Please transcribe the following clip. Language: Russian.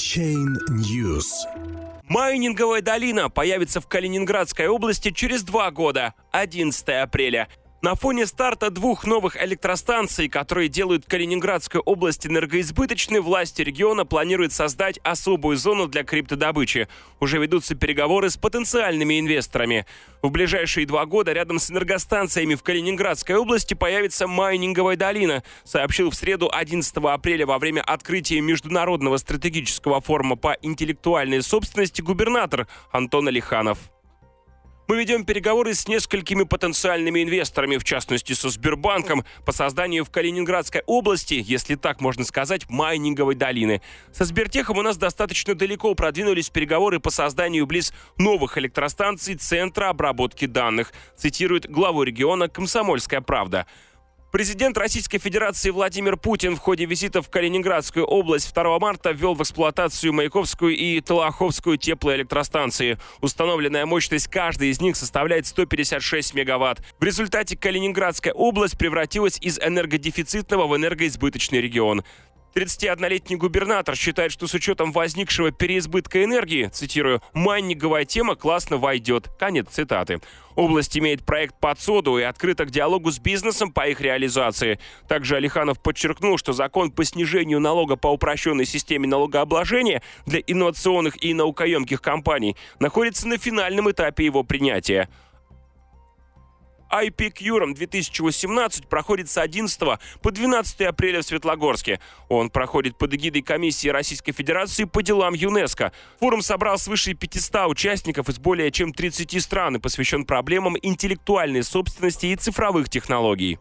Chain News. Майнинговая долина появится в Калининградской области через два года, 11 апреля. На фоне старта двух новых электростанций, которые делают Калининградскую область энергоизбыточной, власти региона планируют создать особую зону для криптодобычи. Уже ведутся переговоры с потенциальными инвесторами. В ближайшие два года рядом с энергостанциями в Калининградской области появится майнинговая долина, сообщил в среду 11 апреля во время открытия Международного стратегического форума по интеллектуальной собственности губернатор Антон Алиханов. Мы ведем переговоры с несколькими потенциальными инвесторами, в частности со Сбербанком, по созданию в Калининградской области, если так можно сказать, майнинговой долины. Со Сбертехом у нас достаточно далеко продвинулись переговоры по созданию близ новых электростанций Центра обработки данных, цитирует главу региона «Комсомольская правда». Президент Российской Федерации Владимир Путин в ходе визита в Калининградскую область 2 марта ввел в эксплуатацию Маяковскую и Талаховскую теплоэлектростанции. Установленная мощность каждой из них составляет 156 мегаватт. В результате Калининградская область превратилась из энергодефицитного в энергоизбыточный регион. 31-летний губернатор считает, что с учетом возникшего переизбытка энергии, цитирую, «майнинговая тема классно войдет». Конец цитаты. Область имеет проект под соду и открыта к диалогу с бизнесом по их реализации. Также Алиханов подчеркнул, что закон по снижению налога по упрощенной системе налогообложения для инновационных и наукоемких компаний находится на финальном этапе его принятия. IPCURM 2018 проходит с 11 по 12 апреля в Светлогорске. Он проходит под эгидой Комиссии Российской Федерации по делам ЮНЕСКо. Форум собрал свыше 500 участников из более чем 30 стран и посвящен проблемам интеллектуальной собственности и цифровых технологий.